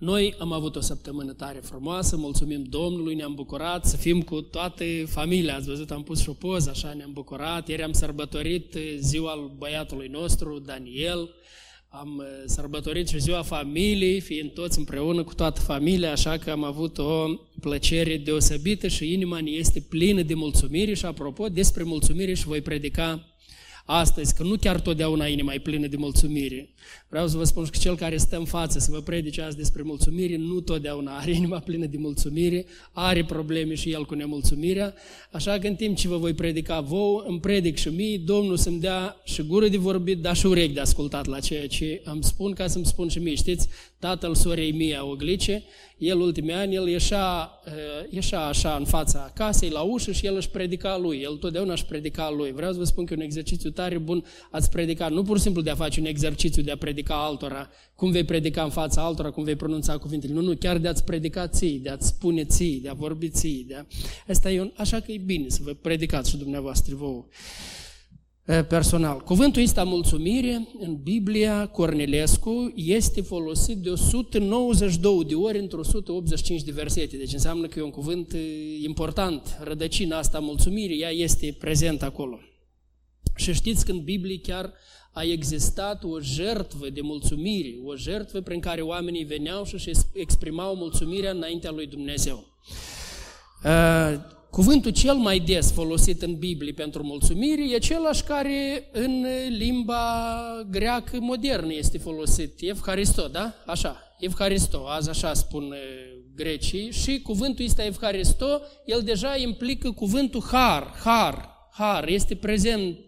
Noi am avut o săptămână tare frumoasă, mulțumim Domnului, ne-am bucurat să fim cu toată familia. Ați văzut, am pus și o poză, așa ne-am bucurat. Ieri am sărbătorit ziua băiatului nostru, Daniel. Am uh, sărbătorit și ziua familiei, fiind toți împreună cu toată familia, așa că am avut o plăcere deosebită și inima ne este plină de mulțumire și apropo despre mulțumire și voi predica astăzi, că nu chiar totdeauna inima e plină de mulțumire. Vreau să vă spun că cel care stă în față să vă predice azi despre mulțumire, nu totdeauna are inima plină de mulțumire, are probleme și el cu nemulțumirea, așa că în timp ce vă voi predica vouă, îmi predic și mie, Domnul să-mi dea și gură de vorbit, dar și urechi de ascultat la ceea ce îmi spun, ca să-mi spun și mie. Știți, tatăl sorei mie, Oglice, el ultimii ani, el ieșea, uh, ieșea așa în fața casei, la ușă și el își predica lui. El totdeauna își predica lui. Vreau să vă spun că e un exercițiu tare bun ați predica, nu pur și simplu de a face un exercițiu de a predica altora, cum vei predica în fața altora, cum vei pronunța cuvintele. Nu, nu, chiar de a-ți predica ții, de a-ți spune ții, de a vorbi ții. De a... Asta e un... Așa că e bine să vă predicați și dumneavoastră vouă personal. Cuvântul ăsta mulțumire în Biblia Cornelescu este folosit de 192 de ori într-o 185 de versete. Deci înseamnă că e un cuvânt important. Rădăcina asta mulțumire, ea este prezent acolo. Și știți că în Biblie chiar a existat o jertvă de mulțumire, o jertvă prin care oamenii veneau și exprimau mulțumirea înaintea lui Dumnezeu. Cuvântul cel mai des folosit în Biblie pentru mulțumire e același care în limba greacă modernă este folosit. Evharisto, da? Așa, Evharisto, azi așa spun grecii și cuvântul ăsta Evharisto, el deja implică cuvântul har, har, har, este prezent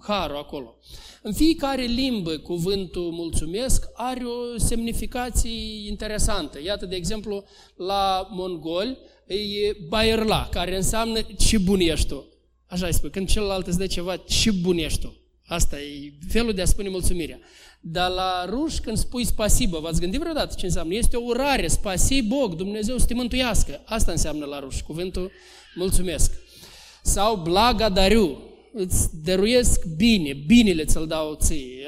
harul acolo. În fiecare limbă cuvântul mulțumesc are o semnificație interesantă. Iată, de exemplu, la mongoli, e baierla, care înseamnă ce bun ești tu. Așa îi spui, când celălalt îți dă ceva, ce bun ești tu. Asta e felul de a spune mulțumirea. Dar la ruș, când spui spasibă, v-ați gândit vreodată ce înseamnă? Este o urare, spasibog, Dumnezeu să te mântuiască. Asta înseamnă la ruș, cuvântul mulțumesc. Sau blagadariu, îți dăruiesc bine, binele ți-l dau ție.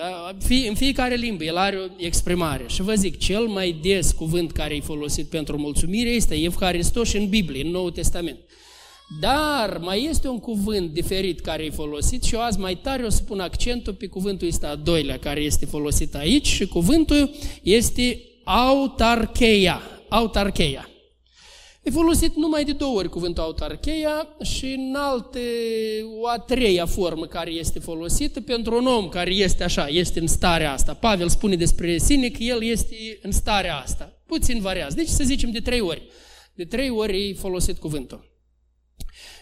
În fiecare limbă el are o exprimare. Și vă zic, cel mai des cuvânt care e folosit pentru mulțumire este Evharistos în Biblie, în Noul Testament. Dar mai este un cuvânt diferit care e folosit și eu azi mai tare o să pun accentul pe cuvântul ăsta a doilea care este folosit aici și cuvântul este autarcheia. Autarcheia. E folosit numai de două ori cuvântul autarcheia și în alte, o a treia formă care este folosită pentru un om care este așa, este în starea asta. Pavel spune despre sine că el este în starea asta. Puțin variază. Deci să zicem de trei ori. De trei ori e folosit cuvântul.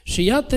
Și iată,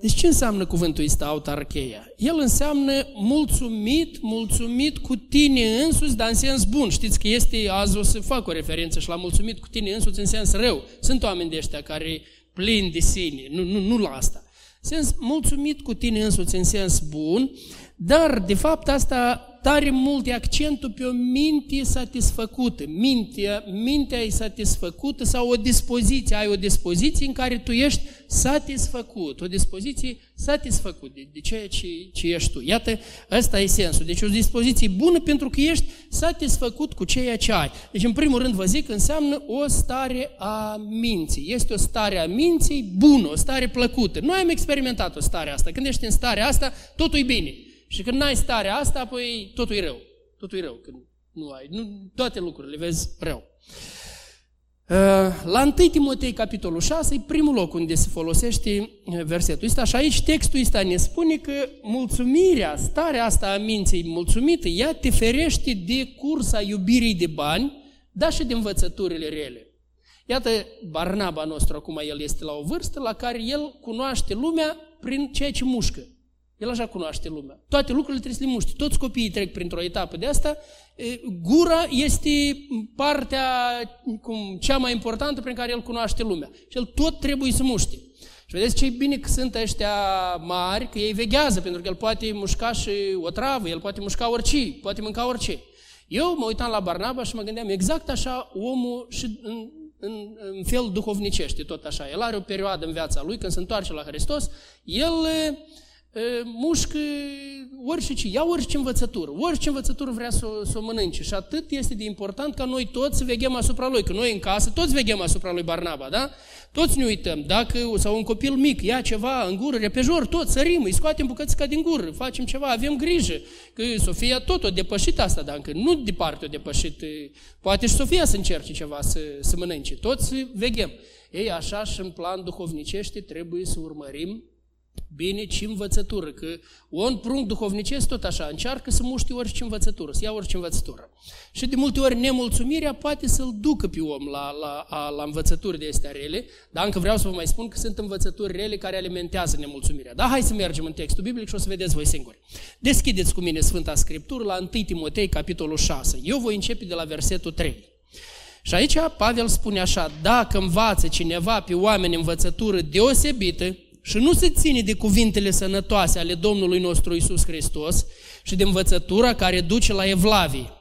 deci ce înseamnă cuvântul ăsta, autarcheia? El înseamnă mulțumit, mulțumit cu tine însuți, dar în sens bun. Știți că este, azi o să fac o referință și la mulțumit cu tine însuți în sens rău. Sunt oameni de ăștia care plin de sine, nu, nu, nu la asta. Sens mulțumit cu tine însuți în sens bun, dar de fapt asta tare mult e accentul pe o minte satisfăcută. Mintea, mintea e satisfăcută sau o dispoziție. Ai o dispoziție în care tu ești satisfăcut. O dispoziție satisfăcută de, de ceea ce, ce ești tu. Iată, ăsta e sensul. Deci o dispoziție bună pentru că ești satisfăcut cu ceea ce ai. Deci în primul rând vă zic, înseamnă o stare a minții. Este o stare a minții bună, o stare plăcută. Noi am experimentat o stare asta. Când ești în starea asta, totul e bine. Și când n-ai starea asta, apoi totul e rău. Totul e rău când nu ai. Nu, toate lucrurile vezi rău. Uh, la 1 Timotei, capitolul 6, e primul loc unde se folosește uh, versetul ăsta și aici textul ăsta ne spune că mulțumirea, starea asta a minții mulțumită, ea te ferește de cursa iubirii de bani, dar și de învățăturile rele. Iată, Barnaba nostru, acum el este la o vârstă la care el cunoaște lumea prin ceea ce mușcă. El așa cunoaște lumea. Toate lucrurile trebuie să le muști. Toți copiii trec printr-o etapă de asta. Gura este partea cum, cea mai importantă prin care el cunoaște lumea. Și el tot trebuie să muște. Și vedeți ce bine că sunt ăștia mari, că ei veghează, pentru că el poate mușca și o travă, el poate mușca orice, poate mânca orice. Eu mă uitam la Barnaba și mă gândeam exact așa omul și în, în, în fel duhovnicește, tot așa. El are o perioadă în viața lui, când se întoarce la Hristos, el mușcă orice ce, ia orice învățătură, orice învățătură vrea să, să o mănânce și atât este de important ca noi toți să veghem asupra lui, că noi în casă toți veghem asupra lui Barnaba, da? Toți ne uităm, dacă, sau un copil mic ia ceva în gură, repejor, tot, sărim, îi scoatem bucățica din gură, facem ceva, avem grijă, că Sofia tot o depășit asta, dar încă nu departe o depășit, poate și Sofia să încerce ceva să, să mănânce, toți veghem. Ei, așa și în plan duhovnicește trebuie să urmărim bine ce învățătură, că un prunc duhovnicesc tot așa, încearcă să muște orice învățătură, să ia orice învățătură. Și de multe ori nemulțumirea poate să-l ducă pe om la, la, la, la învățături de astea rele, dar încă vreau să vă mai spun că sunt învățături rele care alimentează nemulțumirea. Da, hai să mergem în textul biblic și o să vedeți voi singuri. Deschideți cu mine Sfânta Scriptură la 1 Timotei, capitolul 6. Eu voi începe de la versetul 3. Și aici Pavel spune așa, dacă învață cineva pe oameni învățătură deosebită, și nu se ține de cuvintele sănătoase ale Domnului nostru Isus Hristos și de învățătura care duce la evlavie.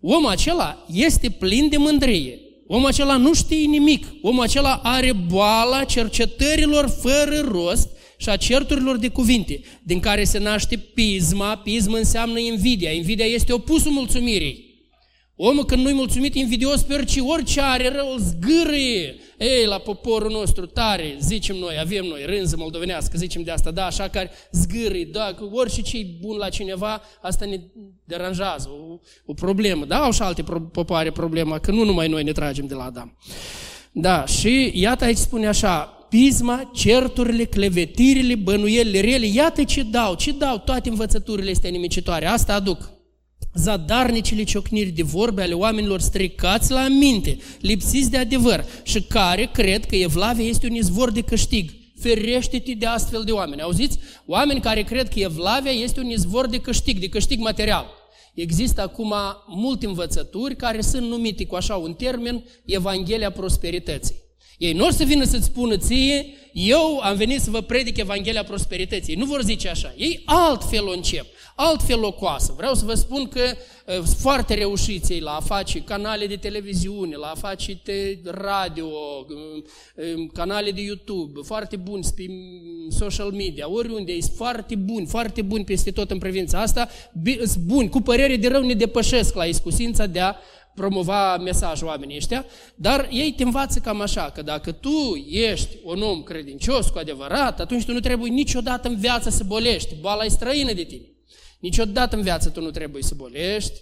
Omul acela este plin de mândrie. Omul acela nu știe nimic. Omul acela are boala cercetărilor fără rost și a certurilor de cuvinte, din care se naște pisma. Pisma înseamnă invidia. Invidia este opusul mulțumirii. Omul când nu-i mulțumit, invidios pe orice, orice are rău, îl zgârie. Ei, la poporul nostru tare, zicem noi, avem noi, rânză moldovenească, zicem de asta, da, așa care zgârie, da, că orice ce bun la cineva, asta ne deranjează, o, o problemă. Da, au și alte popoare problema, că nu numai noi ne tragem de la Adam. Da, și iată aici spune așa, pisma, certurile, clevetirile, bănuielile rele, iată ce dau, ce dau toate învățăturile astea nimicitoare, asta aduc zadarnicile ciocniri de vorbe ale oamenilor stricați la minte, lipsiți de adevăr și care cred că Evlavia este un izvor de câștig. Ferește-te de astfel de oameni. Auziți? Oameni care cred că Evlavia este un izvor de câștig, de câștig material. Există acum multe învățături care sunt numite cu așa un termen Evanghelia prosperității. Ei nu or să vină să-ți spună ție, eu am venit să vă predic Evanghelia prosperității. Nu vor zice așa. Ei altfel o încep altfel o coasă. Vreau să vă spun că uh, sunt foarte reușiți ei la a face canale de televiziune, la a face radio, uh, um, canale de YouTube, foarte buni pe social media, oriunde, sunt foarte buni, foarte buni peste tot în privința asta, sunt buni, cu părere de rău ne depășesc la iscusința de a promova mesajul oamenii ăștia, dar ei te învață cam așa, că dacă tu ești un om credincios cu adevărat, atunci tu nu trebuie niciodată în viață să bolești, boala e străină de tine. Niciodată în viață tu nu trebuie să bolești,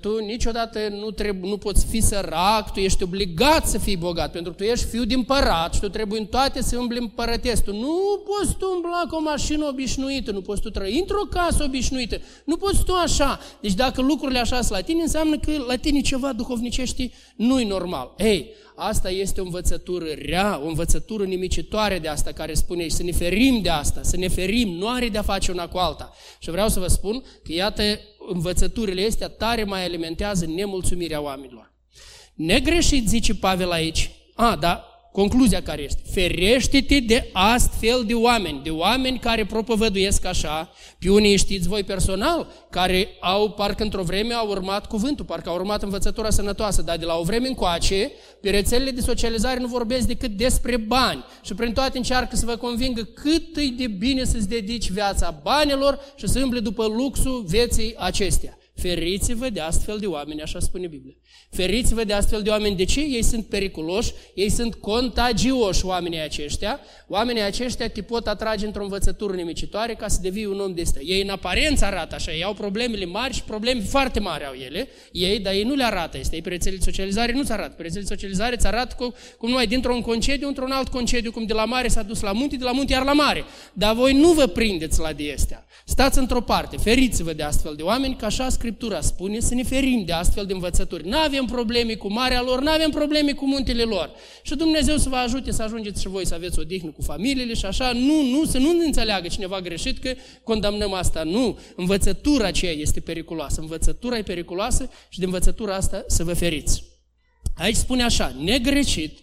tu niciodată nu, trebuie, nu poți fi sărac, tu ești obligat să fii bogat, pentru că tu ești fiu din părat și tu trebuie în toate să umbli împărătesc. Tu nu poți tu umbla cu o mașină obișnuită, nu poți tu trăi într-o casă obișnuită, nu poți tu așa. Deci dacă lucrurile așa sunt la tine, înseamnă că la tine ceva duhovnicești nu-i normal. Ei, asta este o învățătură rea, o învățătură nimicitoare de asta care spune să ne ferim de asta, să ne ferim, nu are de a face una cu alta. Și vreau să vă spun că iată învățăturile astea tare mai alimentează nemulțumirea oamenilor. Negreșit, zice Pavel aici, a, da, Concluzia care este? Ferește-te de astfel de oameni, de oameni care propovăduiesc așa, pe unii știți voi personal, care au, parcă într-o vreme au urmat cuvântul, parcă au urmat învățătura sănătoasă, dar de la o vreme încoace, pe rețelele de socializare nu vorbesc decât despre bani și prin toate încearcă să vă convingă cât e de bine să-ți dedici viața banilor și să îmble după luxul vieții acestea. Feriți-vă de astfel de oameni, așa spune Biblia. Feriți-vă de astfel de oameni. De ce? Ei sunt periculoși, ei sunt contagioși oamenii aceștia. Oamenii aceștia te pot atrage într-o învățătură nimicitoare ca să devii un om de ăsta. Ei în aparență arată așa, ei au problemele mari și probleme foarte mari au ele, ei, dar ei nu le arată. Este ei pe rețelele de socializare nu-ți arată. Pe rețelele de socializare îți arată cum, cum numai dintr-un concediu într-un alt concediu, cum de la mare s-a dus la munte, de la munte iar la mare. Dar voi nu vă prindeți la de astea. Stați într-o parte, feriți-vă de astfel de oameni, că așa Scriptura spune să ne ferim de astfel de învățături. Nu avem probleme cu marea lor, nu avem probleme cu muntele lor. Și Dumnezeu să vă ajute să ajungeți și voi să aveți odihnă cu familiile și așa, nu, nu, să nu înțeleagă cineva greșit că condamnăm asta. Nu, învățătura aceea este periculoasă. Învățătura e periculoasă și de învățătura asta să vă feriți. Aici spune așa, negreșit,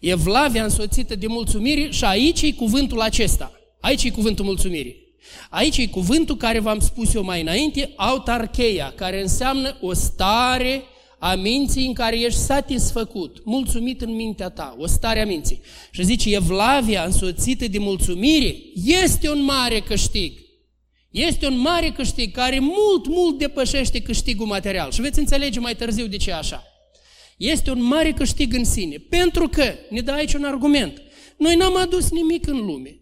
Evlavia însoțită de mulțumire și aici e cuvântul acesta. Aici e cuvântul mulțumirii. Aici e cuvântul care v-am spus eu mai înainte, autarcheia, care înseamnă o stare a minții în care ești satisfăcut, mulțumit în mintea ta, o stare a minții. Și zice, evlavia însoțită de mulțumire este un mare câștig. Este un mare câștig care mult, mult depășește câștigul material. Și veți înțelege mai târziu de ce așa. Este un mare câștig în sine. Pentru că, ne dă aici un argument, noi n-am adus nimic în lume.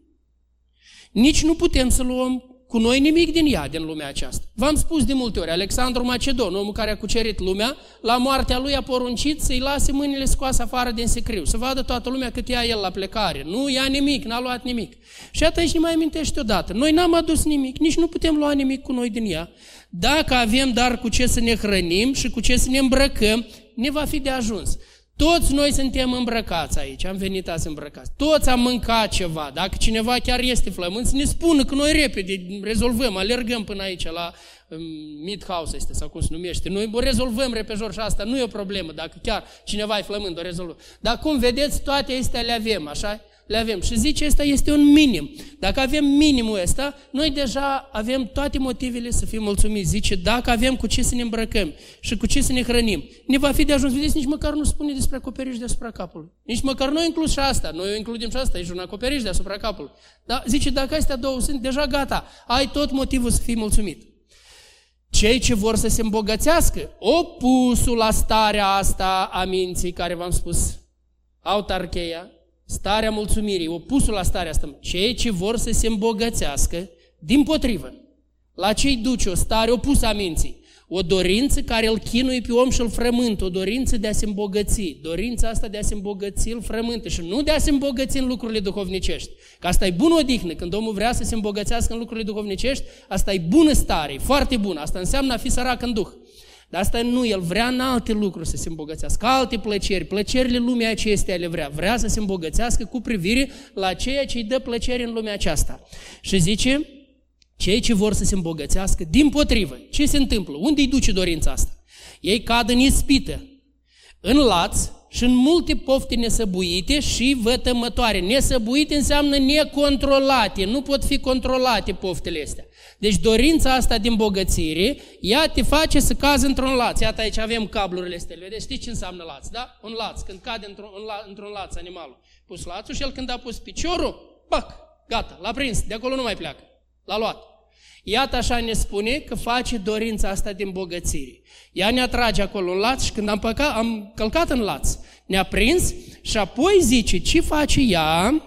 Nici nu putem să luăm cu noi nimic din ea, din lumea aceasta. V-am spus de multe ori, Alexandru Macedon, omul care a cucerit lumea, la moartea lui a poruncit să-i lase mâinile scoase afară din secriu, să vadă toată lumea cât ia el la plecare. Nu ia nimic, n-a luat nimic. Și atunci ne mai amintește odată, noi n-am adus nimic, nici nu putem lua nimic cu noi din ea. Dacă avem dar cu ce să ne hrănim și cu ce să ne îmbrăcăm, ne va fi de ajuns. Toți noi suntem îmbrăcați aici, am venit azi îmbrăcați. Toți am mâncat ceva. Dacă cineva chiar este flământ, să ne spună că noi repede rezolvăm, alergăm până aici la um, Mid House este, sau cum se numește. Noi o rezolvăm repejor și asta nu e o problemă. Dacă chiar cineva e flământ, o rezolvăm. Dar cum vedeți, toate astea le avem, așa le avem. Și zice, ăsta este un minim. Dacă avem minimul ăsta, noi deja avem toate motivele să fim mulțumiți. Zice, dacă avem cu ce să ne îmbrăcăm și cu ce să ne hrănim, ne va fi de ajuns. Vedeți, nici măcar nu spune despre acoperiș deasupra capului. Nici măcar noi inclus și asta. Noi includem și asta, e un acoperiș deasupra capului. Dar zice, dacă astea două sunt, deja gata. Ai tot motivul să fii mulțumit. Cei ce vor să se îmbogățească, opusul la starea asta a minții care v-am spus, autarcheia, starea mulțumirii, opusul la starea asta, cei ce vor să se îmbogățească, din potrivă, la cei duce o stare opusă a minții, o dorință care îl chinuie pe om și îl frământă, o dorință de a se îmbogăți, dorința asta de a se îmbogăți îl frământă și nu de a se îmbogăți în lucrurile duhovnicești. Că asta e bună odihnă, când omul vrea să se îmbogățească în lucrurile duhovnicești, asta e bună stare, e foarte bună, asta înseamnă a fi sărac în duh. Dar asta nu, el vrea în alte lucruri să se îmbogățească, alte plăceri, plăcerile lumii acestea le vrea. Vrea să se îmbogățească cu privire la ceea ce îi dă plăcere în lumea aceasta. Și zice, cei ce vor să se îmbogățească, din potrivă, ce se întâmplă? Unde îi duce dorința asta? Ei cad în ispită, în laț și în multe pofte nesăbuite și vătămătoare. Nesăbuite înseamnă necontrolate, nu pot fi controlate poftele astea. Deci dorința asta din bogățire, ea te face să cazi într-un laț. Iată aici avem cablurile astea, vedeți? Știți ce înseamnă laț, da? Un laț, când cade într-un, într-un laț animalul. Pus lațul și el când a pus piciorul, pac, gata, l-a prins, de acolo nu mai pleacă, l-a luat. Iată așa ne spune că face dorința asta din bogățire. Ea ne atrage acolo în laț și când am, păcat, am călcat în laț, ne-a prins și apoi zice ce face ea,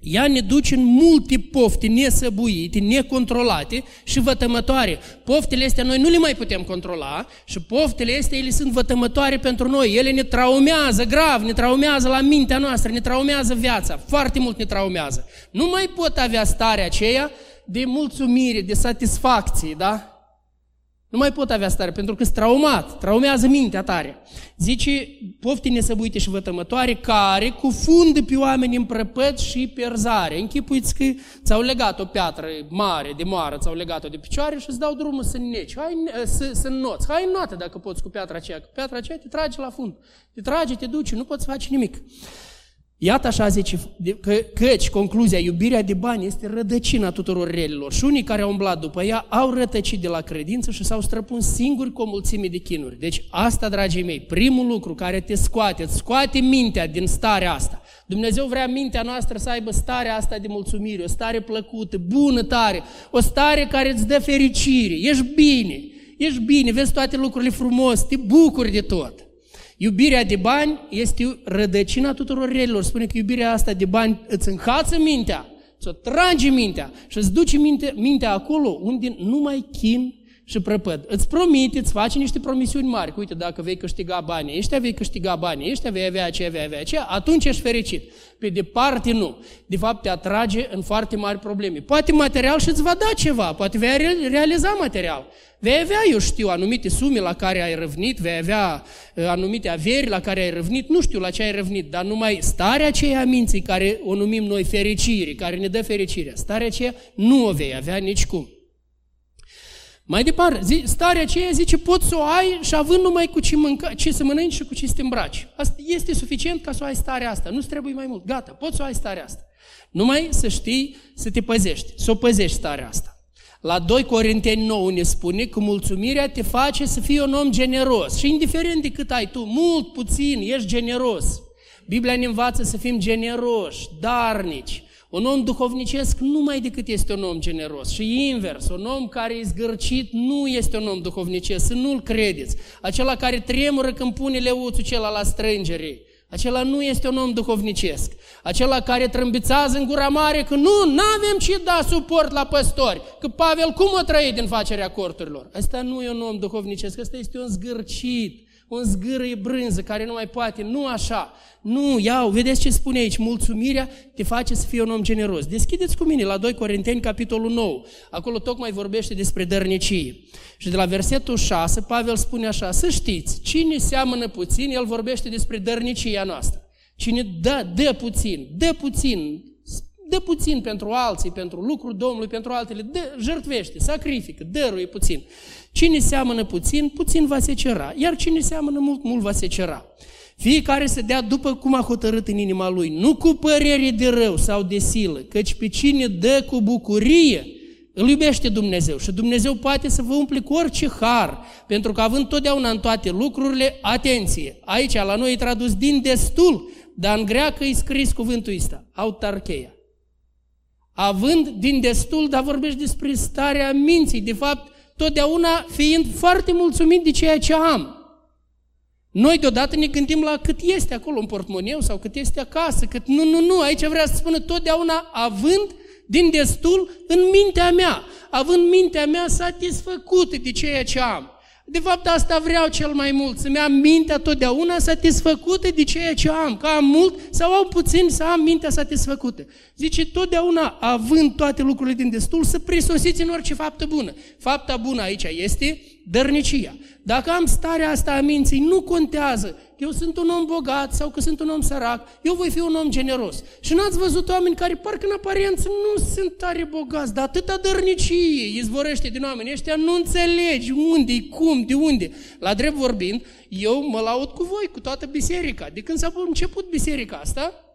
ea ne duce în multe pofte nesăbuite, necontrolate și vătămătoare. Poftele astea noi nu le mai putem controla și poftele astea ele sunt vătămătoare pentru noi. Ele ne traumează grav, ne traumează la mintea noastră, ne traumează viața, foarte mult ne traumează. Nu mai pot avea starea aceea de mulțumire, de satisfacție, da? Nu mai pot avea stare, pentru că sunt traumat, traumează mintea tare. Zice, pofti nesăbuite și vătămătoare, care cufundă pe oameni în prăpăt și pierzare. Închipuiți că ți-au legat o piatră mare de moară, ți-au legat-o de picioare și îți dau drumul să neci, hai, să, să noți. Hai notă dacă poți cu piatra aceea, că piatra aceea te trage la fund. Te trage, te duce, nu poți face nimic. Iată așa zice, că, căci concluzia, iubirea de bani este rădăcina tuturor relilor și unii care au umblat după ea au rătăcit de la credință și s-au străpuns singuri cu o mulțime de chinuri. Deci asta, dragii mei, primul lucru care te scoate, îți scoate mintea din starea asta. Dumnezeu vrea mintea noastră să aibă starea asta de mulțumire, o stare plăcută, bună tare, o stare care îți dă fericire, ești bine, ești bine, vezi toate lucrurile frumos, te bucuri de tot. Iubirea de bani este rădăcina tuturor relilor. Spune că iubirea asta de bani îți înhață mintea, ți-o trage mintea și îți duce mintea, mintea acolo unde nu mai chin și prăpăd. Îți promite, îți face niște promisiuni mari. Uite, dacă vei câștiga banii ăștia, vei câștiga banii ăștia, vei avea aceea, vei avea aceea, atunci ești fericit. Pe departe nu. De fapt, te atrage în foarte mari probleme. Poate material și îți va da ceva, poate vei realiza material. Vei avea, eu știu, anumite sume la care ai răvnit, vei avea uh, anumite averi la care ai răvnit, nu știu la ce ai răvnit, dar numai starea aceea a minții care o numim noi fericire, care ne dă fericirea, starea aceea nu o vei avea nicicum. Mai departe, zi, starea aceea zice, poți să o ai și având numai cu ce, mânca, ce să mănânci și cu ce să te îmbraci. Asta este suficient ca să o ai starea asta, nu-ți trebuie mai mult. Gata, poți să o ai starea asta. Numai să știi să te păzești, să o păzești starea asta. La 2 Corinteni 9 ne spune că mulțumirea te face să fii un om generos. Și indiferent de cât ai tu, mult, puțin, ești generos. Biblia ne învață să fim generoși, darnici. Un om duhovnicesc numai decât este un om generos. Și invers, un om care e zgârcit nu este un om duhovnicesc, să nu-l credeți. Acela care tremură când pune leuțul cela la strângere, acela nu este un om duhovnicesc. Acela care trâmbițează în gura mare că nu, nu avem ce da suport la păstori. Că Pavel cum o trăie din facerea corturilor? Asta nu e un om duhovnicesc, asta este un zgârcit un zgârâie brânză care nu mai poate, nu așa. Nu, iau, vedeți ce spune aici, mulțumirea te face să fii un om generos. Deschideți cu mine la 2 Corinteni, capitolul 9. Acolo tocmai vorbește despre dărnicie. Și de la versetul 6, Pavel spune așa, să știți, cine seamănă puțin, el vorbește despre dărnicia noastră. Cine dă, dă puțin, dă puțin, dă puțin pentru alții, pentru lucrul Domnului, pentru altele, dă, jertvește, sacrifică, dăruie puțin. Cine seamănă puțin, puțin va se cera, iar cine seamănă mult, mult va se cera. Fiecare să dea după cum a hotărât în inima lui, nu cu părere de rău sau de silă, căci pe cine dă cu bucurie, îl iubește Dumnezeu și Dumnezeu poate să vă umple cu orice har, pentru că având totdeauna în toate lucrurile, atenție, aici la noi e tradus din destul, dar în greacă e scris cuvântul ăsta, autarcheia. Având din destul, dar vorbești despre starea minții, de fapt, totdeauna fiind foarte mulțumit de ceea ce am. Noi deodată ne gândim la cât este acolo în portmoneu sau cât este acasă, cât nu, nu, nu, aici vrea să spună totdeauna având din destul în mintea mea, având mintea mea satisfăcută de ceea ce am. De fapt, asta vreau cel mai mult, să-mi am mintea totdeauna satisfăcută de ceea ce am, că am mult sau am puțin să am mintea satisfăcută. Zice, totdeauna, având toate lucrurile din destul, să prisosiți în orice faptă bună. Fapta bună aici este dărnicia. Dacă am starea asta a minții, nu contează că eu sunt un om bogat sau că sunt un om sărac, eu voi fi un om generos. Și n-ați văzut oameni care parcă în aparență nu sunt tare bogați, dar atâta dărnicie izvorăște din oameni ăștia, nu înțelegi unde, cum, de unde. La drept vorbind, eu mă laud cu voi, cu toată biserica. De când s-a început biserica asta,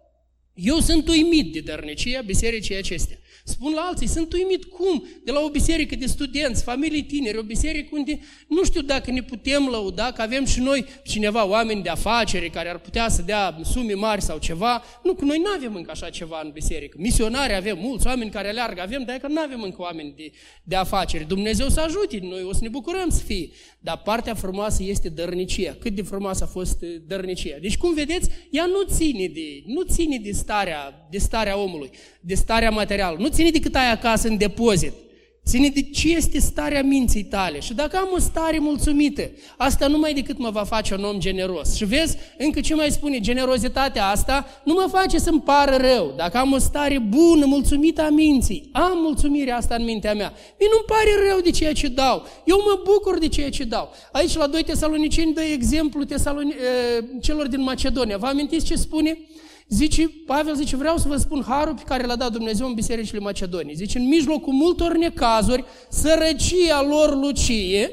eu sunt uimit de dărnicia bisericii acestea. Spun la alții, sunt uimit cum, de la o biserică de studenți, familii tineri, o biserică unde nu știu dacă ne putem lăuda, că avem și noi cineva, oameni de afaceri care ar putea să dea sume mari sau ceva. Nu, că noi nu avem încă așa ceva în biserică. Misionari avem mulți, oameni care aleargă avem, dar că nu avem încă oameni de, de afaceri. Dumnezeu să ajute, noi o să ne bucurăm să fie. Dar partea frumoasă este dărnicia. Cât de frumoasă a fost uh, dărnicia. Deci, cum vedeți, ea nu ține de, nu ține de, starea, de starea omului, de starea materială. Nu ține de cât ai acasă în depozit. Ține de ce este starea minții tale. Și dacă am o stare mulțumită, asta nu mai decât mă va face un om generos. Și vezi, încă ce mai spune, generozitatea asta nu mă face să-mi pară rău. Dacă am o stare bună, mulțumită a minții, am mulțumirea asta în mintea mea. Mie nu-mi pare rău de ceea ce dau. Eu mă bucur de ceea ce dau. Aici la 2 Tesaloniceni dă exemplu tesaloni, celor din Macedonia. Vă amintiți ce spune? Zice, Pavel zice, vreau să vă spun harul pe care l-a dat Dumnezeu în bisericile Macedoniei. Zice, în mijlocul multor necazuri, sărăcia lor lucie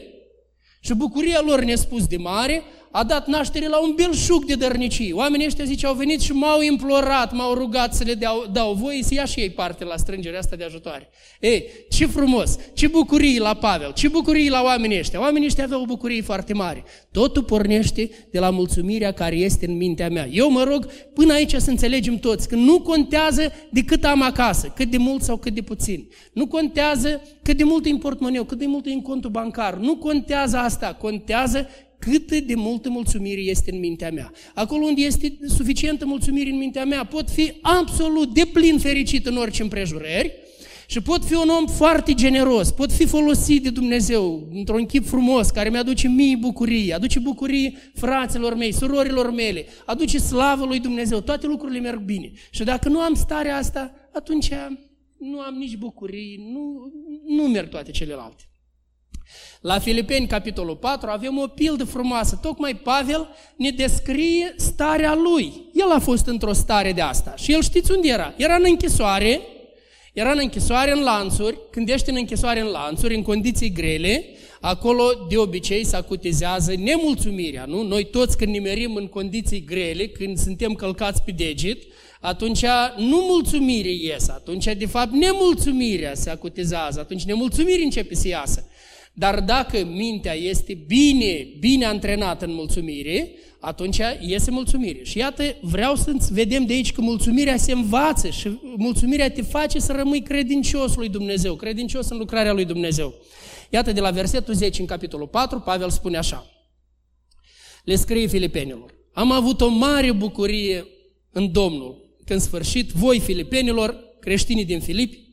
și bucuria lor nespus de mare, a dat naștere la un belșug de dărnicii. Oamenii ăștia, zice, au venit și m-au implorat, m-au rugat să le dau, dau voie să ia și ei parte la strângerea asta de ajutoare. Ei, ce frumos, ce bucurii la Pavel, ce bucurii la oamenii ăștia. Oamenii ăștia aveau o bucurie foarte mare. Totul pornește de la mulțumirea care este în mintea mea. Eu mă rog până aici să înțelegem toți că nu contează de cât am acasă, cât de mult sau cât de puțin. Nu contează cât de mult e în portmoneu, cât de mult e în contul bancar. Nu contează asta, contează cât de multă mulțumire este în mintea mea. Acolo unde este suficientă mulțumire în mintea mea, pot fi absolut deplin fericit în orice împrejurări și pot fi un om foarte generos, pot fi folosit de Dumnezeu într-un chip frumos care mi-aduce mie bucurie, aduce bucurie fraților mei, surorilor mele, aduce slavă lui Dumnezeu, toate lucrurile merg bine. Și dacă nu am starea asta, atunci nu am nici bucurie, nu, nu merg toate celelalte. La Filipeni, capitolul 4, avem o pildă frumoasă. Tocmai Pavel ne descrie starea lui. El a fost într-o stare de asta. Și el știți unde era? Era în închisoare, era în închisoare în lanțuri, când ești în închisoare în lanțuri, în condiții grele, acolo de obicei se acutizează nemulțumirea, nu? Noi toți când nimerim în condiții grele, când suntem călcați pe deget, atunci nu mulțumire iese, atunci de fapt nemulțumirea se acutizează, atunci nemulțumirea începe să iasă. Dar dacă mintea este bine, bine antrenată în mulțumire, atunci iese mulțumire. Și iată, vreau să vedem de aici că mulțumirea se învață și mulțumirea te face să rămâi credincios lui Dumnezeu, credincios în lucrarea lui Dumnezeu. Iată, de la versetul 10 în capitolul 4, Pavel spune așa. Le scrie filipenilor. Am avut o mare bucurie în Domnul, când sfârșit, voi, filipenilor, creștinii din Filipi,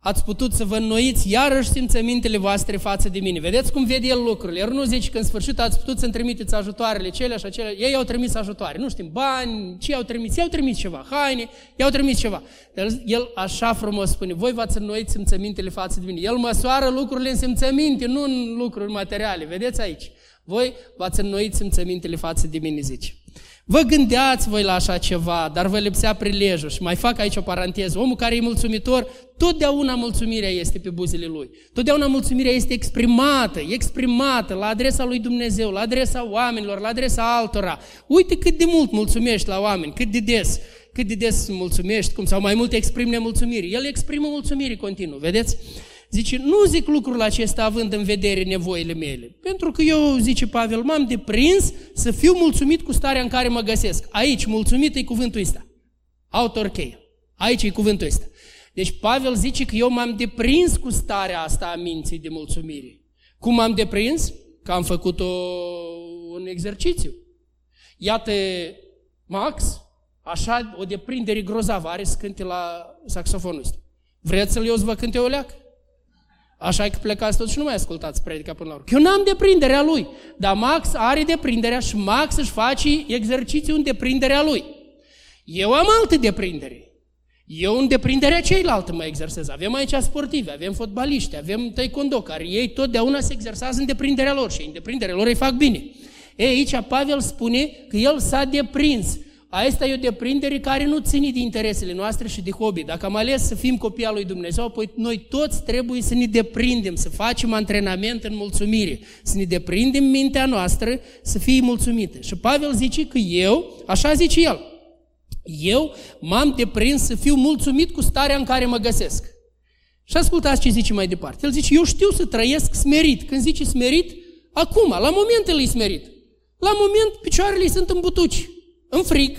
ați putut să vă înnoiți iarăși simțămintele voastre față de mine. Vedeți cum vede el lucrurile. El nu zice că în sfârșit ați putut să-mi trimiteți ajutoarele cele și acelea. Ei au trimis ajutoare. Nu știm, bani, ce au trimis? I-au trimis ceva, haine, i-au trimis ceva. Dar el așa frumos spune, voi v-ați înnoit simțămintele față de mine. El măsoară lucrurile în simțăminte, nu în lucruri materiale. Vedeți aici? Voi v-ați înnoit simțămintele față de mine, zice. Vă gândeați voi la așa ceva, dar vă lipsea prilejul. Și mai fac aici o paranteză. Omul care e mulțumitor, totdeauna mulțumirea este pe buzele lui. Totdeauna mulțumirea este exprimată, exprimată la adresa lui Dumnezeu, la adresa oamenilor, la adresa altora. Uite cât de mult mulțumești la oameni, cât de des, cât de des mulțumești, cum sau mai mult exprimi nemulțumiri. El exprimă mulțumiri continuu, vedeți? Zice, nu zic lucrul acesta având în vedere nevoile mele. Pentru că eu, zice Pavel, m-am deprins să fiu mulțumit cu starea în care mă găsesc. Aici, mulțumit e cuvântul ăsta. Autor cheie. Aici e cuvântul ăsta. Deci Pavel zice că eu m-am deprins cu starea asta a minții de mulțumire. Cum m-am deprins? Că am făcut o, un exercițiu. Iată, Max, așa o deprindere grozavă are să cânte la saxofonul ăsta. Vreți să-l eu să vă cânte o leacă? Așa că plecați toți și nu mai ascultați predica până la urmă. Eu n-am deprinderea lui, dar Max are deprinderea și Max își face exercițiul în deprinderea lui. Eu am altă deprindere. Eu în deprinderea ceilaltă mă exersez. Avem aici sportivi, avem fotbaliști, avem taekwondo, care ei totdeauna se exersează în deprinderea lor și în deprinderea lor îi fac bine. Ei, aici Pavel spune că el s-a deprins Asta e o deprindere care nu ține de interesele noastre și de hobby. Dacă am ales să fim copii al lui Dumnezeu, apoi noi toți trebuie să ne deprindem, să facem antrenament în mulțumire, să ne deprindem mintea noastră să fie mulțumită. Și Pavel zice că eu, așa zice el, eu m-am deprins să fiu mulțumit cu starea în care mă găsesc. Și ascultați ce zice mai departe. El zice, eu știu să trăiesc smerit. Când zice smerit, acum, la momentul e smerit. La moment, picioarele sunt în butuci în frig,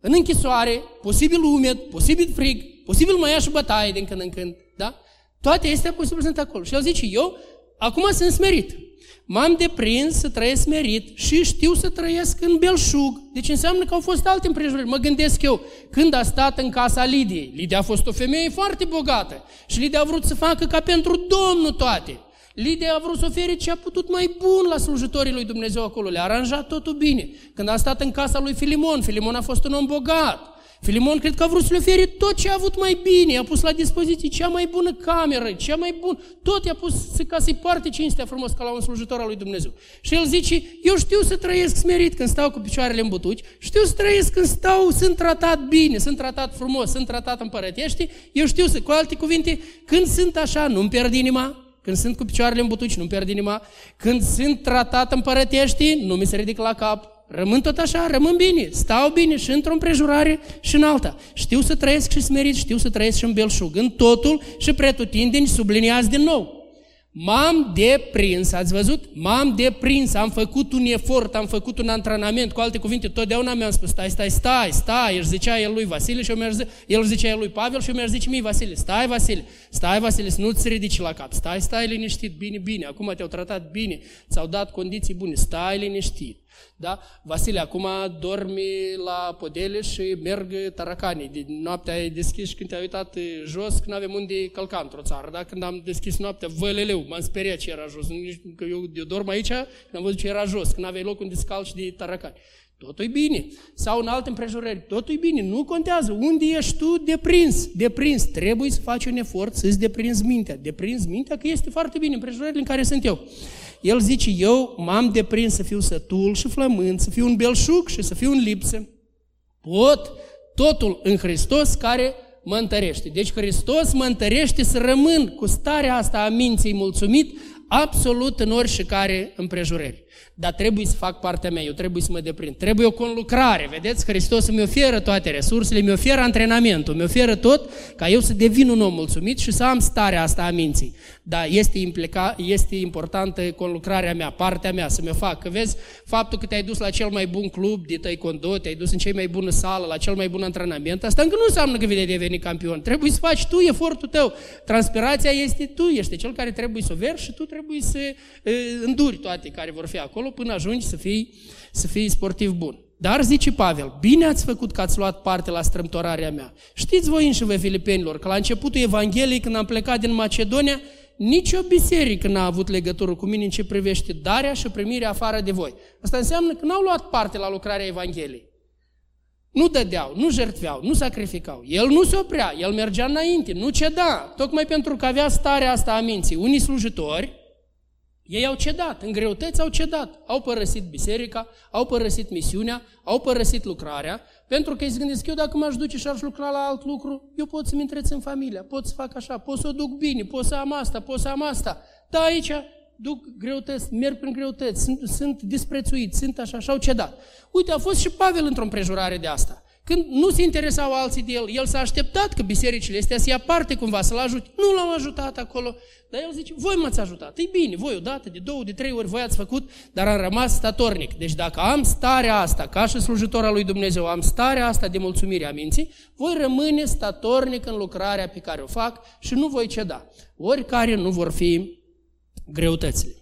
în închisoare, posibil umed, posibil frig, posibil mai ia și bătaie din când în când, da? Toate astea posibil sunt acolo. Și el zice, eu acum sunt smerit. M-am deprins să trăiesc smerit și știu să trăiesc în belșug. Deci înseamnă că au fost alte împrejurări. Mă gândesc eu, când a stat în casa Lidiei, Lidia a fost o femeie foarte bogată și Lidia a vrut să facă ca pentru Domnul toate. Lidia a vrut să ofere ce a putut mai bun la slujitorii lui Dumnezeu acolo. Le-a aranjat totul bine. Când a stat în casa lui Filimon, Filimon a fost un om bogat. Filimon cred că a vrut să le ofere tot ce a avut mai bine, a pus la dispoziție cea mai bună cameră, cea mai bună, tot i-a pus ca să-i poarte cinstea frumos ca la un slujitor al lui Dumnezeu. Și el zice, eu știu să trăiesc smerit când stau cu picioarele în butuci, știu să trăiesc când stau, sunt tratat bine, sunt tratat frumos, sunt tratat împărătește, eu știu să, cu alte cuvinte, când sunt așa, nu-mi pierd inima, când sunt cu picioarele în butuci, nu-mi pierd inima. Când sunt tratat împărătești, nu mi se ridic la cap. Rămân tot așa, rămân bine, stau bine și într-o împrejurare și în alta. Știu să trăiesc și smerit, știu să trăiesc și în belșug. În totul și pretutindeni subliniați din nou. M-am deprins, ați văzut? M-am deprins, am făcut un efort, am făcut un antrenament, cu alte cuvinte, totdeauna mi-am spus, stai, stai, stai, stai, el zicea el lui Vasile și eu mi el zicea el lui Pavel și eu mi-ar zice mie, Vasile, stai, Vasile, stai, Vasile, să nu-ți ridici la cap, stai, stai liniștit, bine, bine, acum te-au tratat bine, ți-au dat condiții bune, stai liniștit. Da? Vasile, acum dormi la podele și merg taracanii. De noaptea ai deschis și când te-ai uitat jos, când avem unde călca într-o țară. Da? Când am deschis noaptea, văleleu, m-am speriat ce era jos. Că eu, eu dorm aici, când am văzut ce era jos, când aveai loc unde scalci de taracani. Totul e bine. Sau în alte împrejurări, totul e bine, nu contează. Unde ești tu deprins? Deprins. Trebuie să faci un efort să-ți deprinzi mintea. Deprinzi mintea că este foarte bine împrejurările în care sunt eu. El zice, eu m-am deprins să fiu sătul și flământ, să fiu un belșug și să fiu în lipsă. Pot totul în Hristos care mă întărește. Deci Hristos mă întărește să rămân cu starea asta a minții mulțumit, absolut în orice care împrejurări. Dar trebuie să fac partea mea, eu trebuie să mă deprind. Trebuie o conlucrare, vedeți? Hristos îmi oferă toate resursele, mi oferă antrenamentul, mi oferă tot ca eu să devin un om mulțumit și să am starea asta a minții. Dar este, implica, este importantă conlucrarea mea, partea mea, să mi-o fac. Că vezi, faptul că te-ai dus la cel mai bun club de taekwondo, te-ai dus în cea mai bună sală, la cel mai bun antrenament, asta încă nu înseamnă că vei deveni campion. Trebuie să faci tu efortul tău. Transpirația este tu, ești cel care trebuie să o vergi și tu trebuie să uh, înduri toate care vor fi acolo până ajungi să fii, să fii sportiv bun. Dar, zice Pavel, bine ați făcut că ați luat parte la strâmtorarea mea. Știți voi înșivă filipenilor că la începutul Evangheliei, când am plecat din Macedonia, nici o biserică n-a avut legătură cu mine în ce privește darea și primirea afară de voi. Asta înseamnă că n-au luat parte la lucrarea Evangheliei. Nu dădeau, nu jertfeau, nu sacrificau. El nu se oprea, el mergea înainte, nu ceda, tocmai pentru că avea starea asta a minții. Unii slujitori ei au cedat, în greutăți au cedat, au părăsit biserica, au părăsit misiunea, au părăsit lucrarea, pentru că îi gândesc, eu dacă m-aș duce și aș lucra la alt lucru, eu pot să-mi întrețin familia, pot să fac așa, pot să o duc bine, pot să am asta, pot să am asta. Dar aici duc greutăți, merg prin greutăți, sunt, sunt disprețuit, sunt așa, și au cedat. Uite, a fost și Pavel într-o împrejurare de asta. Când nu se interesau alții de el, el s-a așteptat că bisericile astea să ia parte cumva, să-l ajute. Nu l-au ajutat acolo. Dar el zice, voi m-ați ajutat. E bine, voi odată, de două, de trei ori voi ați făcut, dar am rămas statornic. Deci dacă am starea asta, ca și slujitor al lui Dumnezeu, am starea asta de mulțumire a minții, voi rămâne statornic în lucrarea pe care o fac și nu voi ceda. Oricare nu vor fi greutățile.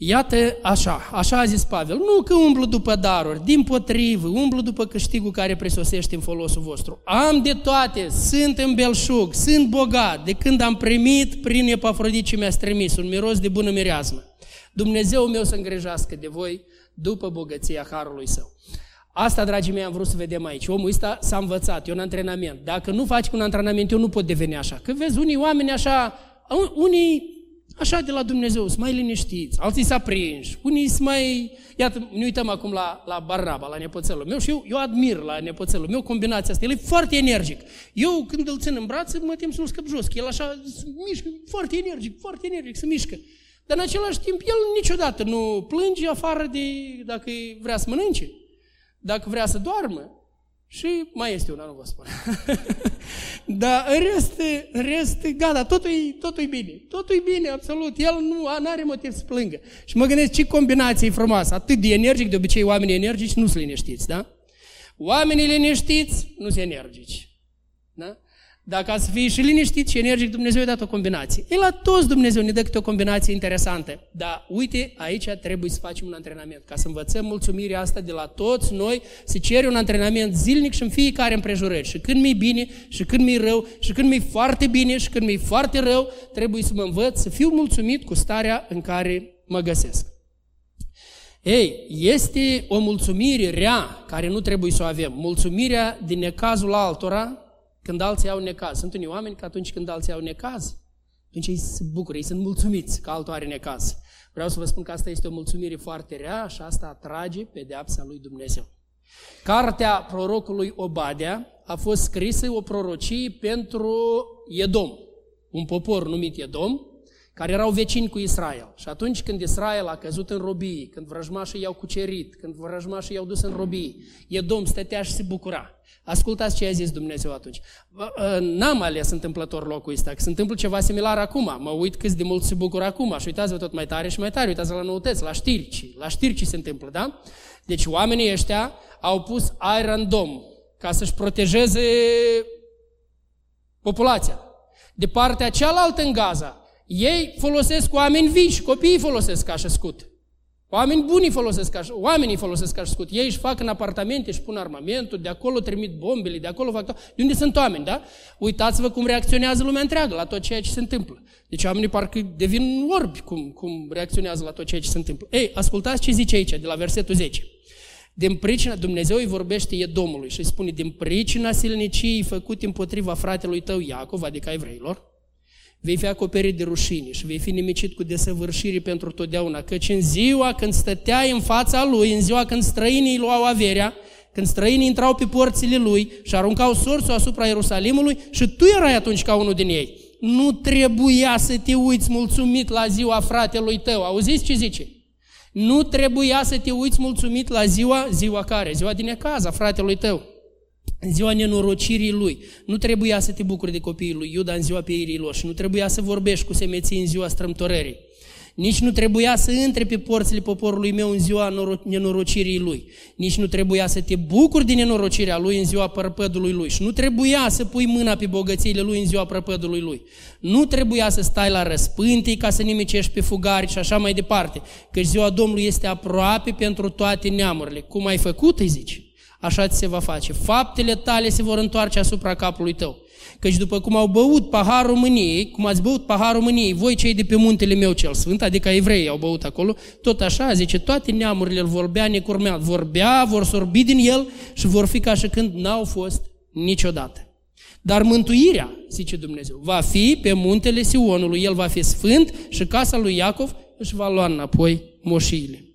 Iată așa, așa a zis Pavel, nu că umblu după daruri, din potrivă, umblu după câștigul care presosește în folosul vostru. Am de toate, sunt în belșug, sunt bogat, de când am primit prin Epafrodit ce mi-a trimis, un miros de bună mireazmă. Dumnezeu meu să îngrijească de voi după bogăția Harului Său. Asta, dragii mei, am vrut să vedem aici. Omul ăsta s-a învățat, e un antrenament. Dacă nu faci un antrenament, eu nu pot deveni așa. Că vezi, unii oameni așa, unii așa de la Dumnezeu, sunt mai liniștiți, alții s-a prinși, unii sunt mai... Iată, ne uităm acum la, la Barnaba, la nepoțelul meu și eu, eu admir la nepoțelul meu combinația asta. El e foarte energic. Eu când îl țin în brațe, mă tem să nu scăp jos, că el așa mișcă, foarte energic, foarte energic, se mișcă. Dar în același timp, el niciodată nu plânge afară de dacă vrea să mănânce, dacă vrea să doarmă. Și mai este una, nu vă spun. Dar în rest, în rest, gata, totul e, totul e bine. Totul e bine, absolut. El nu are motiv să plângă. Și mă gândesc ce combinație frumoasă. Atât de energic, de obicei oamenii energici nu sunt liniștiți, da? Oamenii liniștiți nu sunt energici. Da? Dacă ați fi și liniștit și energic, Dumnezeu i-a dat o combinație. E la toți Dumnezeu ne dă câte o combinație interesantă. Dar uite, aici trebuie să facem un antrenament. Ca să învățăm mulțumirea asta de la toți noi, se cere un antrenament zilnic și în fiecare împrejurări. Și când mi-e bine, și când mi-e rău, și când mi-e foarte bine, și când mi-e foarte rău, trebuie să mă învăț să fiu mulțumit cu starea în care mă găsesc. Ei, este o mulțumire rea care nu trebuie să o avem. Mulțumirea din necazul altora, când alții au necaz. Sunt unii oameni că atunci când alții au necaz, atunci ei se bucură, ei sunt mulțumiți că altul are necaz. Vreau să vă spun că asta este o mulțumire foarte rea și asta atrage pedeapsa lui Dumnezeu. Cartea prorocului Obadea a fost scrisă o prorocie pentru Edom, un popor numit Edom, care erau vecini cu Israel. Și atunci când Israel a căzut în robie, când vrăjmașii i-au cucerit, când vrăjmașii i-au dus în robie, Edom stătea și se bucura. Ascultați ce a zis Dumnezeu atunci. Ă, n-am ales întâmplător locul ăsta, că se întâmplă ceva similar acum. Mă uit câți de mult se bucură acum și uitați-vă tot mai tare și mai tare, uitați la noutăți, la știri, la știri ce se întâmplă, da? Deci oamenii ăștia au pus Iron Dome ca să-și protejeze populația. De partea cealaltă în Gaza, ei folosesc oameni vii și copiii folosesc ca și scut. Oameni buni folosesc ca, oamenii folosesc ca scut. Ei își fac în apartamente, își pun armamentul, de acolo trimit bombele, de acolo fac tot. De unde sunt oameni, da? Uitați-vă cum reacționează lumea întreagă la tot ceea ce se întâmplă. Deci oamenii parcă devin orbi cum, cum reacționează la tot ceea ce se întâmplă. Ei, ascultați ce zice aici, de la versetul 10. Din pricina, Dumnezeu îi vorbește Edomului și îi spune, din pricina silniciei făcute împotriva fratelui tău Iacov, adică evreilor, vei fi acoperit de rușine și vei fi nimicit cu desăvârșire pentru totdeauna, căci în ziua când stăteai în fața lui, în ziua când străinii luau averea, când străinii intrau pe porțile lui și aruncau sorțul asupra Ierusalimului și tu erai atunci ca unul din ei. nu trebuia să te uiți mulțumit la ziua fratelui tău. Auziți ce zice? Nu trebuia să te uiți mulțumit la ziua, ziua care? Ziua din ecaza fratelui tău. În ziua nenorocirii lui. Nu trebuia să te bucuri de copiii lui Iuda în ziua pieirii lor și nu trebuia să vorbești cu semeții în ziua strâmtorării. Nici nu trebuia să intre pe porțile poporului meu în ziua nenorocirii lui. Nici nu trebuia să te bucuri din nenorocirea lui în ziua prăpădului lui. Și nu trebuia să pui mâna pe bogățiile lui în ziua prăpădului lui. Nu trebuia să stai la răspântii ca să nimicești pe fugari și așa mai departe. Că ziua Domnului este aproape pentru toate neamurile. Cum ai făcut, îi zici? Așa ți se va face. Faptele tale se vor întoarce asupra capului tău. Căci după cum au băut paharul mâniei, cum ați băut paharul mâniei, voi cei de pe muntele meu cel sfânt, adică evrei au băut acolo, tot așa, zice, toate neamurile îl vorbea necurmeat. Vorbea, vor sorbi din el și vor fi ca și când n-au fost niciodată. Dar mântuirea, zice Dumnezeu, va fi pe muntele Sionului, el va fi sfânt și casa lui Iacov își va lua înapoi moșiile.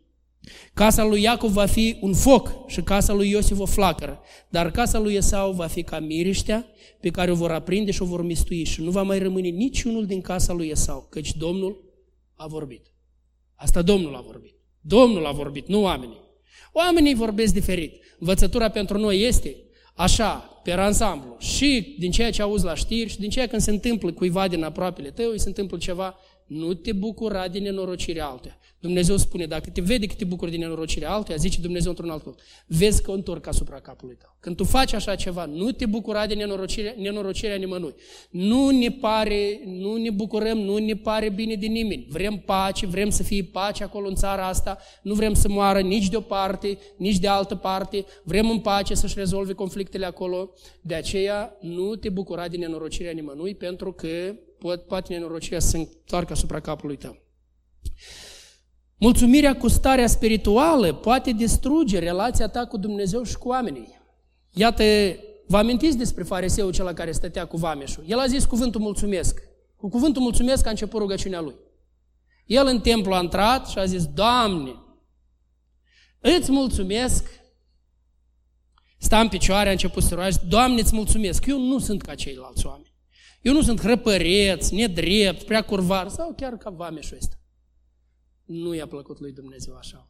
Casa lui Iacov va fi un foc și casa lui Iosif o flacără, dar casa lui Esau va fi ca miriștea pe care o vor aprinde și o vor mistui și nu va mai rămâne niciunul din casa lui Esau, căci Domnul a vorbit. Asta Domnul a vorbit. Domnul a vorbit, nu oamenii. Oamenii vorbesc diferit. Învățătura pentru noi este așa, pe ansamblu, și din ceea ce auzi la știri și din ceea când se întâmplă cuiva din aproapele tău, îi se întâmplă ceva, nu te bucura din nenorocirea altuia. Dumnezeu spune, dacă te vede că te bucuri din nenorocirea altuia, zice Dumnezeu într-un alt loc, vezi că o întorc asupra capului tău. Când tu faci așa ceva, nu te bucura de nenorocirea, nenorocirea nimănui. Nu ne pare, nu ne bucurăm, nu ne pare bine de nimeni. Vrem pace, vrem să fie pace acolo în țara asta, nu vrem să moară nici de o parte, nici de altă parte, vrem în pace să-și rezolve conflictele acolo. De aceea nu te bucura de nenorocirea nimănui, pentru că poate nenorocirea să întoarcă asupra capului tău. Mulțumirea cu starea spirituală poate distruge relația ta cu Dumnezeu și cu oamenii. Iată, vă amintiți despre fariseul cel care stătea cu vameșul? El a zis cuvântul mulțumesc. Cu cuvântul mulțumesc a început rugăciunea lui. El în templu a intrat și a zis, Doamne, îți mulțumesc, sta în picioare, a început să roage, Doamne, îți mulțumesc, eu nu sunt ca ceilalți oameni. Eu nu sunt hrăpăreț, nedrept, prea curvar sau chiar ca vameșul ăsta. Nu i-a plăcut lui Dumnezeu așa.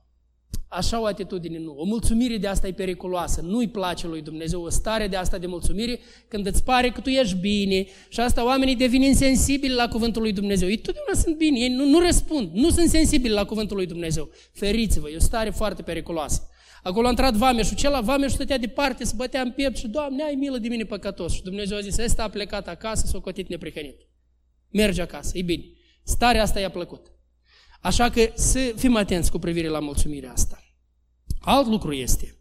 Așa o atitudine nu. O mulțumire de asta e periculoasă. Nu-i place lui Dumnezeu o stare de asta de mulțumire când îți pare că tu ești bine și asta oamenii devin insensibili la cuvântul lui Dumnezeu. Ei totdeauna sunt bine, ei nu, nu răspund, nu sunt sensibili la cuvântul lui Dumnezeu. Feriți-vă, e o stare foarte periculoasă. Acolo a intrat vameșul, celălalt vameșul stătea departe, se bătea în piept și, Doamne, ai milă de mine păcătos. Și Dumnezeu a zis, ăsta a plecat acasă, s-a cotit neprihănit. Merge acasă, e bine. Starea asta i-a plăcut. Așa că să fim atenți cu privire la mulțumirea asta. Alt lucru este,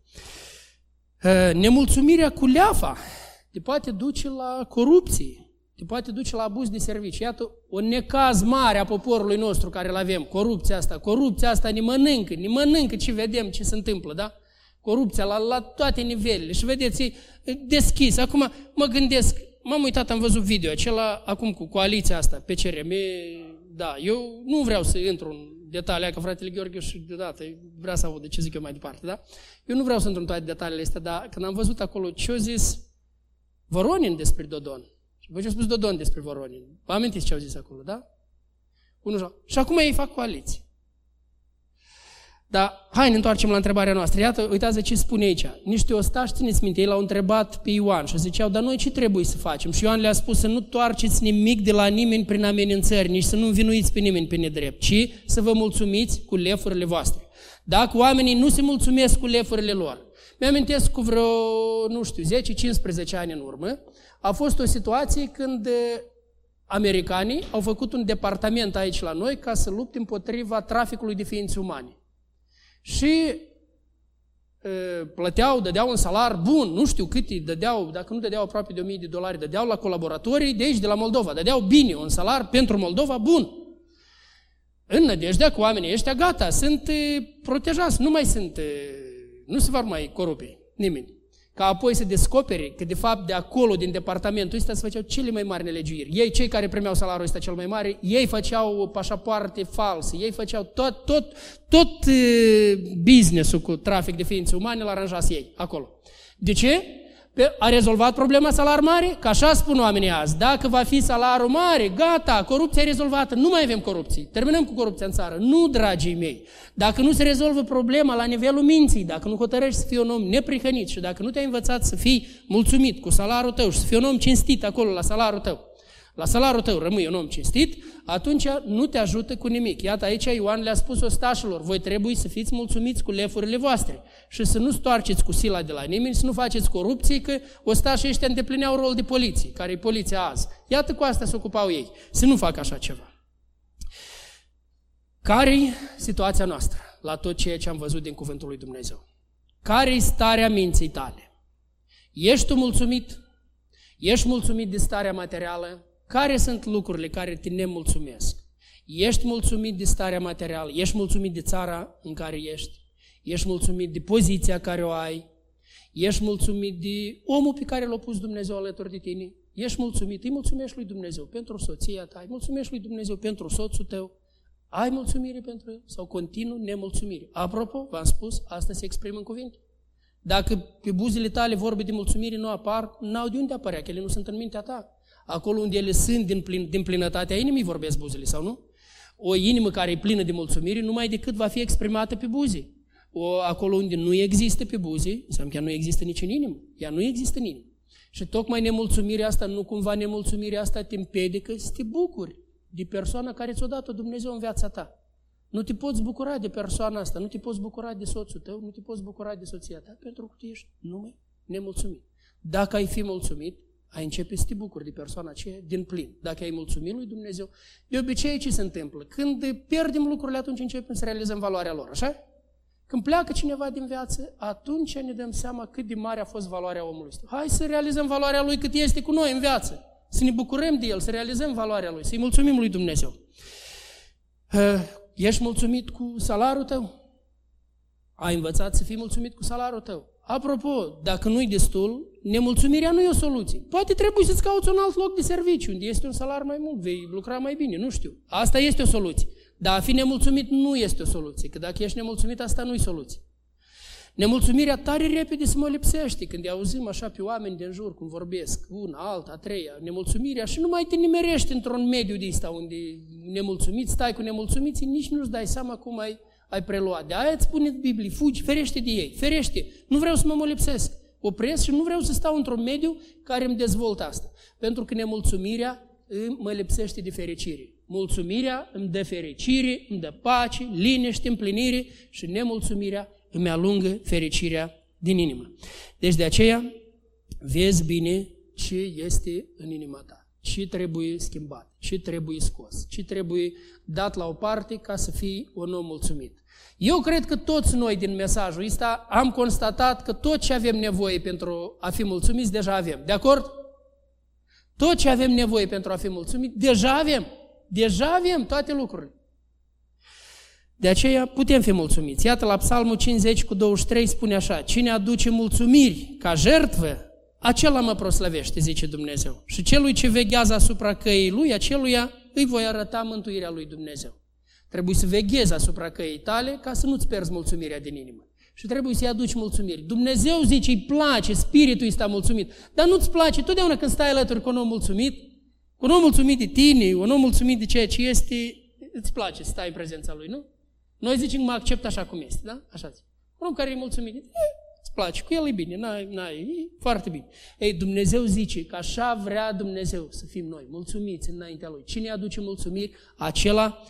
ă, nemulțumirea cu leafa te poate duce la corupție, te poate duce la abuz de servicii. Iată o necaz mare a poporului nostru care îl avem, corupția asta. Corupția asta ne mănâncă, ne mănâncă ce vedem, ce se întâmplă, da? Corupția la, la toate nivelele. Și vedeți, deschis. Acum mă gândesc, m-am uitat, am văzut video, acela acum cu coaliția asta, PCRM, da, eu nu vreau să intru în detalii, că fratele Gheorghe și deodată vrea să audă ce zic eu mai departe, da? Eu nu vreau să intru în toate detaliile astea, dar când am văzut acolo ce a zis Voronin despre Dodon, și vă ce a spus Dodon despre Voronin, vă amintiți ce au zis acolo, da? Unul și acum ei fac coaliție. Dar hai ne întoarcem la întrebarea noastră. Iată, uitați ce spune aici. Niște ostași, țineți minte, ei l-au întrebat pe Ioan și ziceau, dar noi ce trebuie să facem? Și Ioan le-a spus să nu toarceți nimic de la nimeni prin amenințări, nici să nu învinuiți pe nimeni pe nedrept, ci să vă mulțumiți cu lefurile voastre. Dacă oamenii nu se mulțumesc cu lefurile lor, mi-amintesc cu vreo, nu știu, 10-15 ani în urmă, a fost o situație când americanii au făcut un departament aici la noi ca să lupte împotriva traficului de ființe umane și plăteau, dădeau un salar bun, nu știu cât îi dădeau, dacă nu dădeau aproape de 1000 de dolari, dădeau la colaboratorii de aici, de la Moldova, dădeau bine, un salar pentru Moldova bun. În nădejdea că oamenii ăștia, gata, sunt protejați, nu mai sunt, nu se vor mai corupe nimeni ca apoi să descopere că de fapt de acolo, din departamentul ăsta, se făceau cele mai mari nelegiuiri. Ei, cei care primeau salariul ăsta cel mai mare, ei făceau pașapoarte false, ei făceau tot, tot, tot business-ul cu trafic de ființe umane, l aranjase ei acolo. De ce? A rezolvat problema salar mare? Că așa spun oamenii azi. Dacă va fi salarul mare, gata, corupția e rezolvată. Nu mai avem corupții. Terminăm cu corupția în țară. Nu, dragii mei. Dacă nu se rezolvă problema la nivelul minții, dacă nu hotărăști să fii un om neprihănit și dacă nu te-ai învățat să fii mulțumit cu salarul tău și să fii un om cinstit acolo la salarul tău, la salariul tău rămâi un om cinstit, atunci nu te ajută cu nimic. Iată, aici Ioan le-a spus ostașilor, voi trebuie să fiți mulțumiți cu lefurile voastre și să nu stoarceți cu sila de la nimeni, să nu faceți corupție, că ostașii ăștia îndeplineau rol de poliție, care e poliția azi. Iată cu asta se ocupau ei, să nu facă așa ceva. Care-i situația noastră la tot ceea ce am văzut din Cuvântul lui Dumnezeu? Care-i starea minții tale? Ești tu mulțumit? Ești mulțumit de starea materială? Care sunt lucrurile care te nemulțumesc? Ești mulțumit de starea materială? Ești mulțumit de țara în care ești? Ești mulțumit de poziția care o ai? Ești mulțumit de omul pe care l-a pus Dumnezeu alături de tine? Ești mulțumit? Îi mulțumești lui Dumnezeu pentru soția ta, îi mulțumești lui Dumnezeu pentru soțul tău, ai mulțumire pentru el sau continuu nemulțumire? Apropo, v-am spus, asta se exprimă în cuvinte. Dacă pe buzele tale vorbe de mulțumire nu apar, n-au de unde apărea, că ele nu sunt în mintea ta. Acolo unde ele sunt din, plin, din plinătatea inimii vorbesc buzele, sau nu? O inimă care e plină de mulțumire numai decât va fi exprimată pe buze. O, acolo unde nu există pe buze, înseamnă că ea nu există nici în inimă. Ea nu există în inimă. Și tocmai nemulțumirea asta, nu cumva nemulțumirea asta te împiedică să te bucuri de persoana care ți-o dat-o Dumnezeu în viața ta. Nu te poți bucura de persoana asta, nu te poți bucura de soțul tău, nu te poți bucura de soția ta, pentru că tu ești numai nemulțumit. Dacă ai fi mulțumit, ai începe să te bucuri de persoana aceea din plin. Dacă ai mulțumit lui Dumnezeu, de obicei ce se întâmplă? Când pierdem lucrurile, atunci începem să realizăm valoarea lor, așa? Când pleacă cineva din viață, atunci ne dăm seama cât de mare a fost valoarea omului ăsta. Hai să realizăm valoarea lui cât este cu noi în viață. Să ne bucurăm de el, să realizăm valoarea lui, să-i mulțumim lui Dumnezeu. Ești mulțumit cu salariul tău? Ai învățat să fii mulțumit cu salariul tău. Apropo, dacă nu-i destul, nemulțumirea nu e o soluție. Poate trebuie să-ți cauți un alt loc de serviciu, unde este un salar mai mult, vei lucra mai bine, nu știu. Asta este o soluție. Dar a fi nemulțumit nu este o soluție, că dacă ești nemulțumit, asta nu e soluție. Nemulțumirea tare repede se mă lipsește când auzim așa pe oameni din jur cum vorbesc, una, alta, a treia, nemulțumirea și nu mai te nimerești într-un mediu de ăsta unde nemulțumit, stai cu nemulțumiții, nici nu-ți dai seama cum ai, ai preluat. De aia îți spune Biblie, fugi, ferește de ei, ferește, nu vreau să mă mă lipsesc opresc și nu vreau să stau într-un mediu care îmi dezvoltă asta. Pentru că nemulțumirea mă lipsește de fericire. Mulțumirea îmi dă fericire, îmi dă pace, liniște, împlinire și nemulțumirea îmi alungă fericirea din inimă. Deci de aceea vezi bine ce este în inima ta, ce trebuie schimbat, ce trebuie scos, ce trebuie dat la o parte ca să fii un om mulțumit. Eu cred că toți noi din mesajul ăsta am constatat că tot ce avem nevoie pentru a fi mulțumiți, deja avem. De acord? Tot ce avem nevoie pentru a fi mulțumiți, deja avem. Deja avem toate lucrurile. De aceea putem fi mulțumiți. Iată la Psalmul 50 cu 23 spune așa, Cine aduce mulțumiri ca jertvă, acela mă proslăvește, zice Dumnezeu. Și celui ce veghează asupra căii lui, aceluia îi voi arăta mântuirea lui Dumnezeu. Trebuie să veghezi asupra căii tale ca să nu-ți pierzi mulțumirea din inimă. Și trebuie să-i aduci mulțumiri. Dumnezeu zice, îi place, spiritul este mulțumit. Dar nu-ți place totdeauna când stai alături cu un om mulțumit, un om mulțumit de tine, un om mulțumit de ceea ce este, îți place să stai în prezența lui, nu? Noi zicem, mă accept așa cum este, da? Așa zic. Un om care e mulțumit, e, îți place, cu el e bine, n-ai, n-ai, e foarte bine. Ei, Dumnezeu zice că așa vrea Dumnezeu să fim noi, mulțumiți înaintea Lui. Cine aduce mulțumiri, acela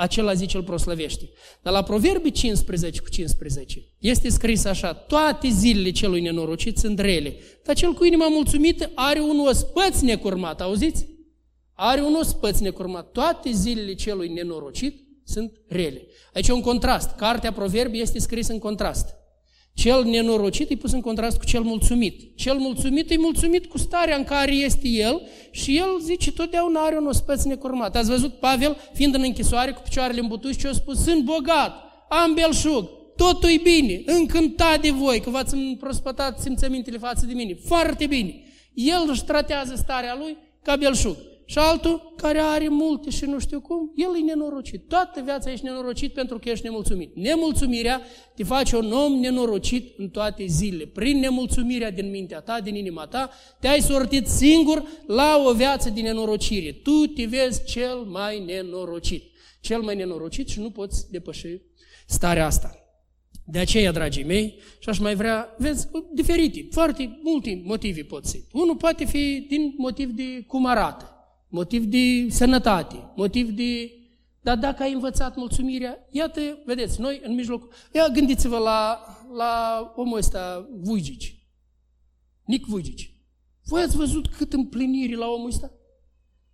acela zice îl proslăvește. Dar la Proverbii 15 cu 15 este scris așa, toate zilele celui nenorocit sunt rele, dar cel cu inima mulțumită are un ospăț necurmat, auziți? Are un ospăț necurmat. Toate zilele celui nenorocit sunt rele. Aici e un contrast. Cartea Proverbii este scrisă în contrast. Cel nenorocit e pus în contrast cu cel mulțumit. Cel mulțumit e mulțumit cu starea în care este el și el zice totdeauna are un ospăț necurmat. Ați văzut Pavel fiind în închisoare cu picioarele în butuși și a spus sunt bogat, am belșug, totul e bine, încântat de voi că v-ați prospătat simțămintele față de mine. Foarte bine. El își tratează starea lui ca belșug. Și altul care are multe și nu știu cum, el e nenorocit. Toată viața ești nenorocit pentru că ești nemulțumit. Nemulțumirea te face un om nenorocit în toate zilele. Prin nemulțumirea din mintea ta, din inima ta, te-ai sortit singur la o viață din nenorocire. Tu te vezi cel mai nenorocit. Cel mai nenorocit și nu poți depăși starea asta. De aceea, dragii mei, și aș mai vrea, vezi, diferite, foarte multe motive pot fi. Unul poate fi din motiv de cum arată, motiv de sănătate, motiv de... Dar dacă ai învățat mulțumirea, iată, vedeți, noi în mijloc... Ia gândiți-vă la, la omul ăsta, Vuigici. Nic Vuigici. Voi ați văzut cât împliniri la omul ăsta?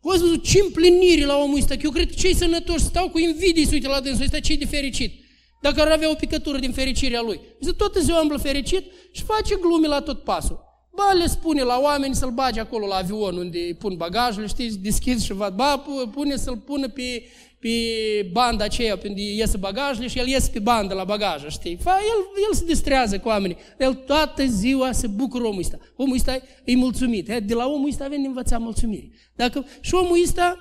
Voi ați văzut ce împliniri la omul ăsta? eu cred că cei sănătoși stau cu invidii să uite la dânsul ăsta, ce de fericit. Dacă ar avea o picătură din fericirea lui. Zice, toată ziua umblă fericit și face glume la tot pasul. Ba, le spune la oameni să-l bage acolo la avion unde pun bagajul, știți, deschis și vad. Ba, pune să-l pună pe, pe banda aceea unde iese bagajele și el iese pe bandă la bagaj, știi? Fa, el, el se distrează cu oamenii. El toată ziua se bucură omul ăsta. Omul ăsta e mulțumit. De la omul ăsta avem de învățat mulțumiri. Dacă, și omul ăsta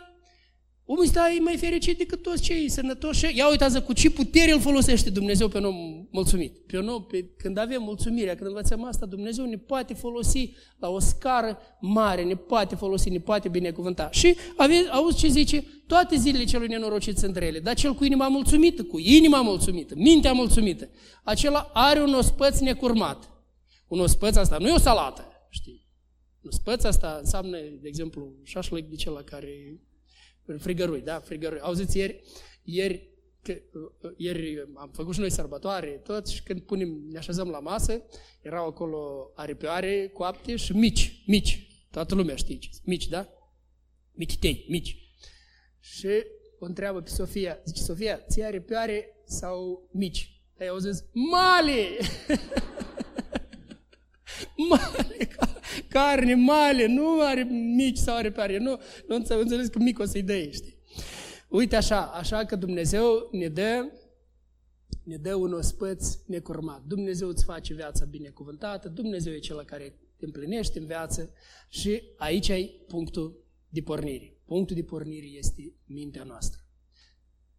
Omul ăsta e mai fericit decât toți cei sănătoși. Ia uitați cu ce putere îl folosește Dumnezeu pe un om mulțumit. Pe un om, pe, când avem mulțumirea, când învățăm asta, Dumnezeu ne poate folosi la o scară mare, ne poate folosi, ne poate binecuvânta. Și aveți, auzi ce zice? Toate zilele celui nenorocit sunt rele, dar cel cu inima mulțumită, cu inima mulțumită, mintea mulțumită, acela are un ospăț necurmat. Un ospăț asta nu e o salată, știi? Un ospăț asta înseamnă, de exemplu, șașlăc de cel care frigărui, da, frigărui. Auziți, ieri, ieri, că, ieri am făcut și noi sărbătoare, tot, și când punem, ne așezăm la masă, erau acolo aripioare coapte și mici, mici. Toată lumea știe ce mici, da? Mici tei, mici. Și o întreabă pe Sofia, zice, Sofia, ți aripioare sau mici? Ai auzit? Male! male, carne, male, nu are mici sau are pare, nu, nu înțeles că mic o să-i dă, știi? Uite așa, așa că Dumnezeu ne dă, ne dă un ospăț necurmat. Dumnezeu îți face viața binecuvântată, Dumnezeu e cel care te împlinește în viață și aici ai punctul de pornire. Punctul de pornire este mintea noastră.